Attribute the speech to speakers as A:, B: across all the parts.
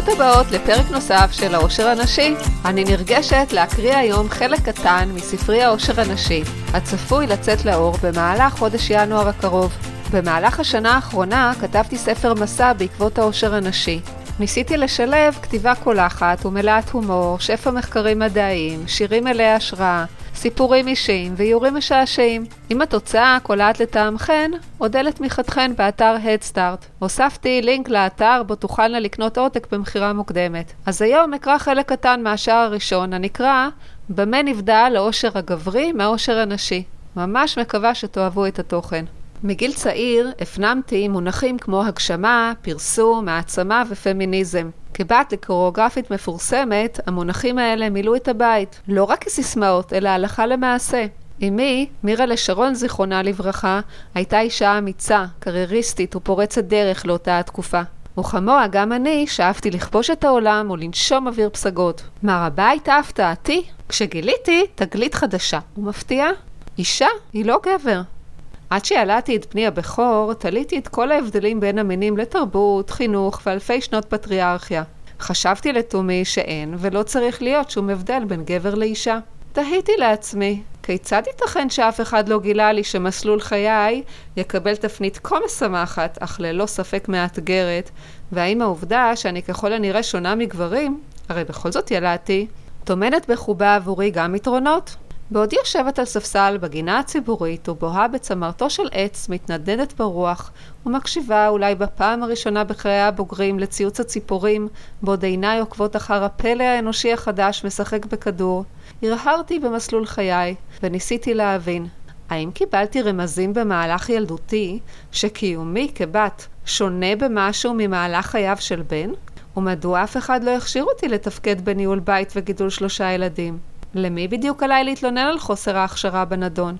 A: ברוכות הבאות לפרק נוסף של העושר הנשי. אני נרגשת להקריא היום חלק קטן מספרי העושר הנשי, הצפוי לצאת לאור במהלך חודש ינואר הקרוב. במהלך השנה האחרונה כתבתי ספר מסע בעקבות העושר הנשי. ניסיתי לשלב כתיבה קולחת ומלאת הומור, שפע מחקרים מדעיים, שירים מלאי השראה, סיפורים אישיים ואיורים משעשעים. אם התוצאה קולעת לטעמכן, אודה לתמיכתכן באתר הדסטארט. הוספתי לינק לאתר בו תוכלנה לקנות עותק במכירה מוקדמת. אז היום אקרא חלק קטן מהשער הראשון, הנקרא במה נבדל העושר הגברי מהעושר הנשי. ממש מקווה שתאהבו את התוכן. מגיל צעיר הפנמתי מונחים כמו הגשמה, פרסום, העצמה ופמיניזם. כבת לקוריאוגרפית מפורסמת, המונחים האלה מילאו את הבית, לא רק כסיסמאות, אלא הלכה למעשה. אמי, מירה לשרון זיכרונה לברכה, הייתה אישה אמיצה, קרייריסטית ופורצת דרך לאותה התקופה. וכמוה גם אני שאפתי לכבוש את העולם ולנשום אוויר פסגות. מה רבה הייתה הפתעתי כשגיליתי תגלית חדשה ומפתיעה. אישה היא לא גבר. עד שילדתי את בני הבכור, תליתי את כל ההבדלים בין המינים לתרבות, חינוך ואלפי שנות פטריארכיה. חשבתי לתומי שאין ולא צריך להיות שום הבדל בין גבר לאישה. תהיתי לעצמי, כיצד ייתכן שאף אחד לא גילה לי שמסלול חיי יקבל תפנית כה משמחת, אך ללא ספק מאתגרת, והאם העובדה שאני ככל הנראה שונה מגברים, הרי בכל זאת ילדתי, טומנת בחובה עבורי גם יתרונות? בעודי יושבת על ספסל בגינה הציבורית ובוהה בצמרתו של עץ, מתנדנדת ברוח ומקשיבה אולי בפעם הראשונה בחיי הבוגרים לציוץ הציפורים, בעוד עיניי עוקבות אחר הפלא האנושי החדש משחק בכדור, הרהרתי במסלול חיי וניסיתי להבין האם קיבלתי רמזים במהלך ילדותי שקיומי כבת שונה במשהו ממהלך חייו של בן? ומדוע אף אחד לא הכשיר אותי לתפקד בניהול בית וגידול שלושה ילדים? למי בדיוק עליי להתלונן על חוסר ההכשרה בנדון?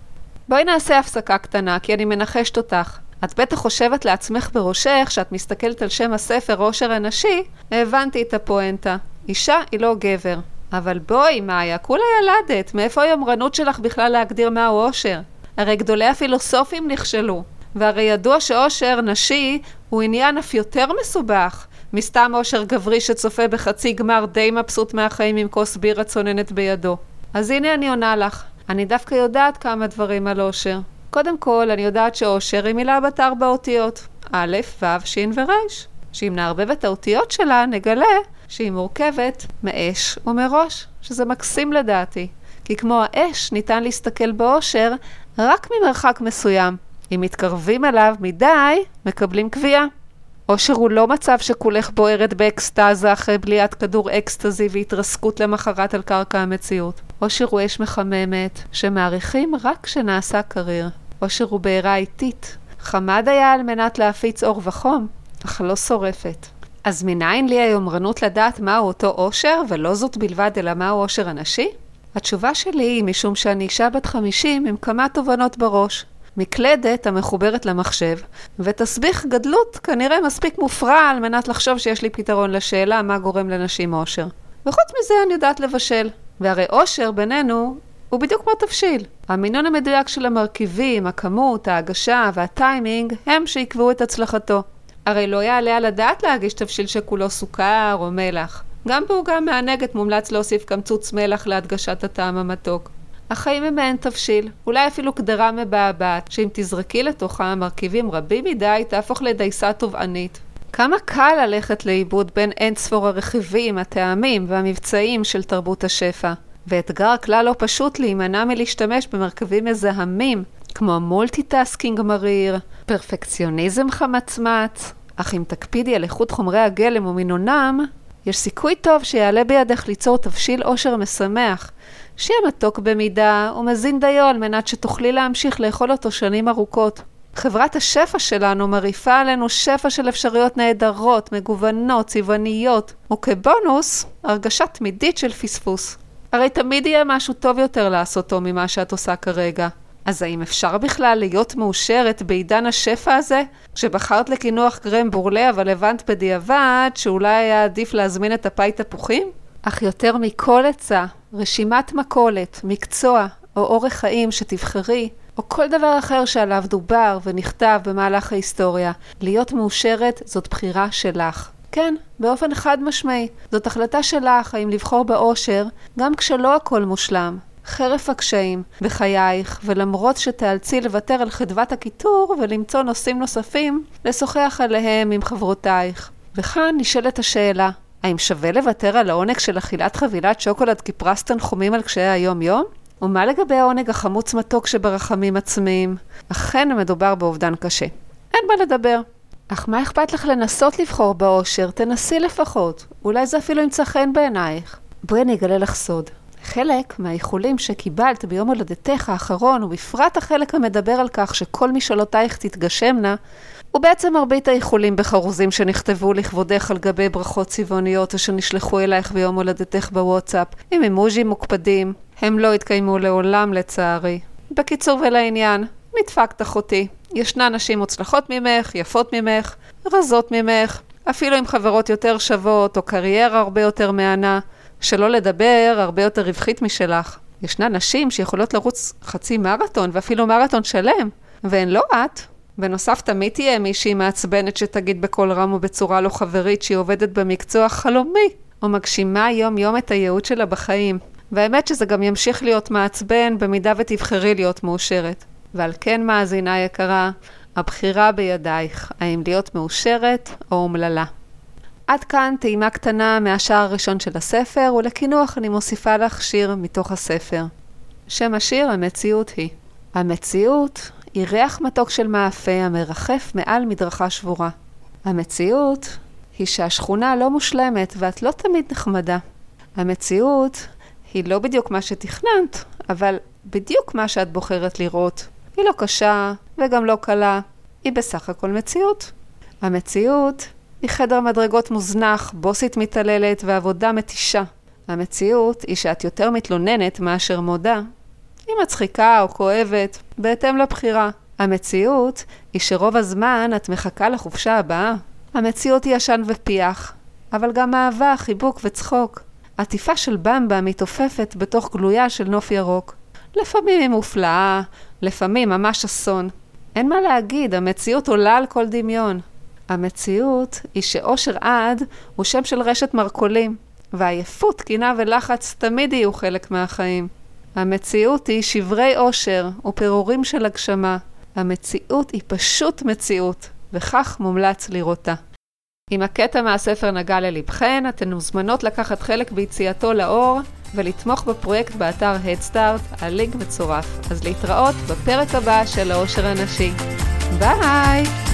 A: בואי נעשה הפסקה קטנה, כי אני מנחשת אותך. את בטח חושבת לעצמך בראשך, שאת מסתכלת על שם הספר עושר הנשי, הבנתי את הפואנטה. אישה היא לא גבר. אבל בואי, מאיה, כולה ילדת, מאיפה היומרנות שלך בכלל להגדיר מהו עושר? הרי גדולי הפילוסופים נכשלו. והרי ידוע שעושר נשי הוא עניין אף יותר מסובך. מסתם אושר גברי שצופה בחצי גמר די מבסוט מהחיים עם כוס בירה צוננת בידו. אז הנה אני עונה לך. אני דווקא יודעת כמה דברים על אושר. קודם כל, אני יודעת שאושר היא מילה בת ארבע אותיות. א', ו', ש' ור'. שאם נערבב את האותיות שלה, נגלה שהיא מורכבת מאש ומראש, שזה מקסים לדעתי. כי כמו האש, ניתן להסתכל באושר רק ממרחק מסוים. אם מתקרבים אליו מדי, מקבלים קביעה. אושר הוא לא מצב שכולך בוערת באקסטזה אחרי בליעת כדור אקסטזי והתרסקות למחרת על קרקע המציאות. אושר הוא אש מחממת, שמעריכים רק כשנעשה קריר. אושר הוא בעירה איטית. חמד היה על מנת להפיץ אור וחום, אך לא שורפת. אז מניין לי היומרנות לדעת מהו אותו אושר, ולא זאת בלבד, אלא מהו אושר הנשי? התשובה שלי היא משום שאני אישה בת חמישים עם כמה תובנות בראש. מקלדת המחוברת למחשב, ותסביך גדלות כנראה מספיק מופרע על מנת לחשוב שיש לי פתרון לשאלה מה גורם לנשים אושר. וחוץ מזה אני יודעת לבשל. והרי אושר בינינו הוא בדיוק כמו תבשיל. המינון המדויק של המרכיבים, הכמות, ההגשה והטיימינג הם שיקבעו את הצלחתו. הרי לא יעלה על הדעת להגיש תבשיל שכולו סוכר או מלח. גם בעוגה מענגת מומלץ להוסיף קמצוץ מלח להדגשת הטעם המתוק. החיים הם מעין תבשיל, אולי אפילו קדרה מבעבעת, שאם תזרקי לתוכה מרכיבים רבים מדי, תהפוך לדייסה תובענית. כמה קל ללכת לאיבוד בין אין ספור הרכיבים, הטעמים והמבצעים של תרבות השפע. ואתגר כלל לא פשוט להימנע מלהשתמש במרכיבים מזהמים, כמו multitasking מריר, פרפקציוניזם חמצמץ, אך אם תקפידי על איכות חומרי הגלם ומינונם, יש סיכוי טוב שיעלה בידך ליצור תבשיל עושר משמח, שיהיה מתוק במידה ומזין דיו על מנת שתוכלי להמשיך לאכול אותו שנים ארוכות. חברת השפע שלנו מרעיפה עלינו שפע של אפשרויות נהדרות, מגוונות, צבעוניות, וכבונוס, הרגשה תמידית של פספוס. הרי תמיד יהיה משהו טוב יותר לעשותו ממה שאת עושה כרגע. אז האם אפשר בכלל להיות מאושרת בעידן השפע הזה? כשבחרת לקינוח קרם בורלה אבל הבנת בדיעבד שאולי היה עדיף להזמין את הפאי תפוחים? אך יותר מכל עצה, רשימת מכולת, מקצוע או אורח חיים שתבחרי, או כל דבר אחר שעליו דובר ונכתב במהלך ההיסטוריה, להיות מאושרת זאת בחירה שלך. כן, באופן חד משמעי. זאת החלטה שלך האם לבחור באושר, גם כשלא הכל מושלם. חרף הקשיים בחייך, ולמרות שתיאלצי לוותר על חדוות הקיטור ולמצוא נושאים נוספים לשוחח עליהם עם חברותייך. וכאן נשאלת השאלה, האם שווה לוותר על העונג של אכילת חבילת שוקולד כפרס תנחומים על קשיי היום-יום? ומה לגבי העונג החמוץ מתוק שברחמים עצמיים? אכן מדובר באובדן קשה. אין מה לדבר. אך מה אכפת לך לנסות לבחור באושר? תנסי לפחות. אולי זה אפילו ימצא חן בעינייך. בואי אני אגלה לך סוד. חלק מהאיחולים שקיבלת ביום הולדתך האחרון, ובפרט החלק המדבר על כך שכל משאלותייך תתגשמנה, הוא בעצם מרבית האיחולים בחרוזים שנכתבו לכבודך על גבי ברכות צבעוניות אשר נשלחו אלייך ביום הולדתך בוואטסאפ, עם אימוג'ים מוקפדים. הם לא התקיימו לעולם לצערי. בקיצור ולעניין, נדפקת אחותי. ישנה נשים מוצלחות ממך, יפות ממך, רזות ממך, אפילו עם חברות יותר שוות או קריירה הרבה יותר מהנה, שלא לדבר הרבה יותר רווחית משלך. ישנה נשים שיכולות לרוץ חצי מרתון ואפילו מרתון שלם, והן לא את. בנוסף, תמיד תהיה מישהי מעצבנת שתגיד בקול רם ובצורה לא חברית שהיא עובדת במקצוע חלומי, או מגשימה יום-יום את הייעוד שלה בחיים. והאמת שזה גם ימשיך להיות מעצבן במידה ותבחרי להיות מאושרת. ועל כן, מאזינה יקרה, הבחירה בידייך, האם להיות מאושרת או אומללה. עד כאן טעימה קטנה מהשער הראשון של הספר, ולקינוח אני מוסיפה לך שיר מתוך הספר. שם השיר המציאות היא. המציאות היא ריח מתוק של מאפה המרחף מעל מדרכה שבורה. המציאות היא שהשכונה לא מושלמת ואת לא תמיד נחמדה. המציאות היא לא בדיוק מה שתכננת, אבל בדיוק מה שאת בוחרת לראות. היא לא קשה וגם לא קלה, היא בסך הכל מציאות. המציאות היא חדר מדרגות מוזנח, בוסית מתעללת ועבודה מתישה. המציאות היא שאת יותר מתלוננת מאשר מודה. היא מצחיקה או כואבת, בהתאם לבחירה. המציאות היא שרוב הזמן את מחכה לחופשה הבאה. המציאות היא עשן ופיח, אבל גם אהבה, חיבוק וצחוק. עטיפה של במבה מתעופפת בתוך גלויה של נוף ירוק. לפעמים היא מופלאה, לפעמים ממש אסון. אין מה להגיד, המציאות עולה על כל דמיון. המציאות היא שאושר עד הוא שם של רשת מרכולים, ועייפות, קינה ולחץ תמיד יהיו חלק מהחיים. המציאות היא שברי אושר ופירורים של הגשמה. המציאות היא פשוט מציאות, וכך מומלץ לראותה. אם הקטע מהספר נגע ללבכן, אתן מוזמנות לקחת חלק ביציאתו לאור ולתמוך בפרויקט באתר Headstart, הלינק מצורף. אז להתראות בפרק הבא של העושר הנשי. ביי!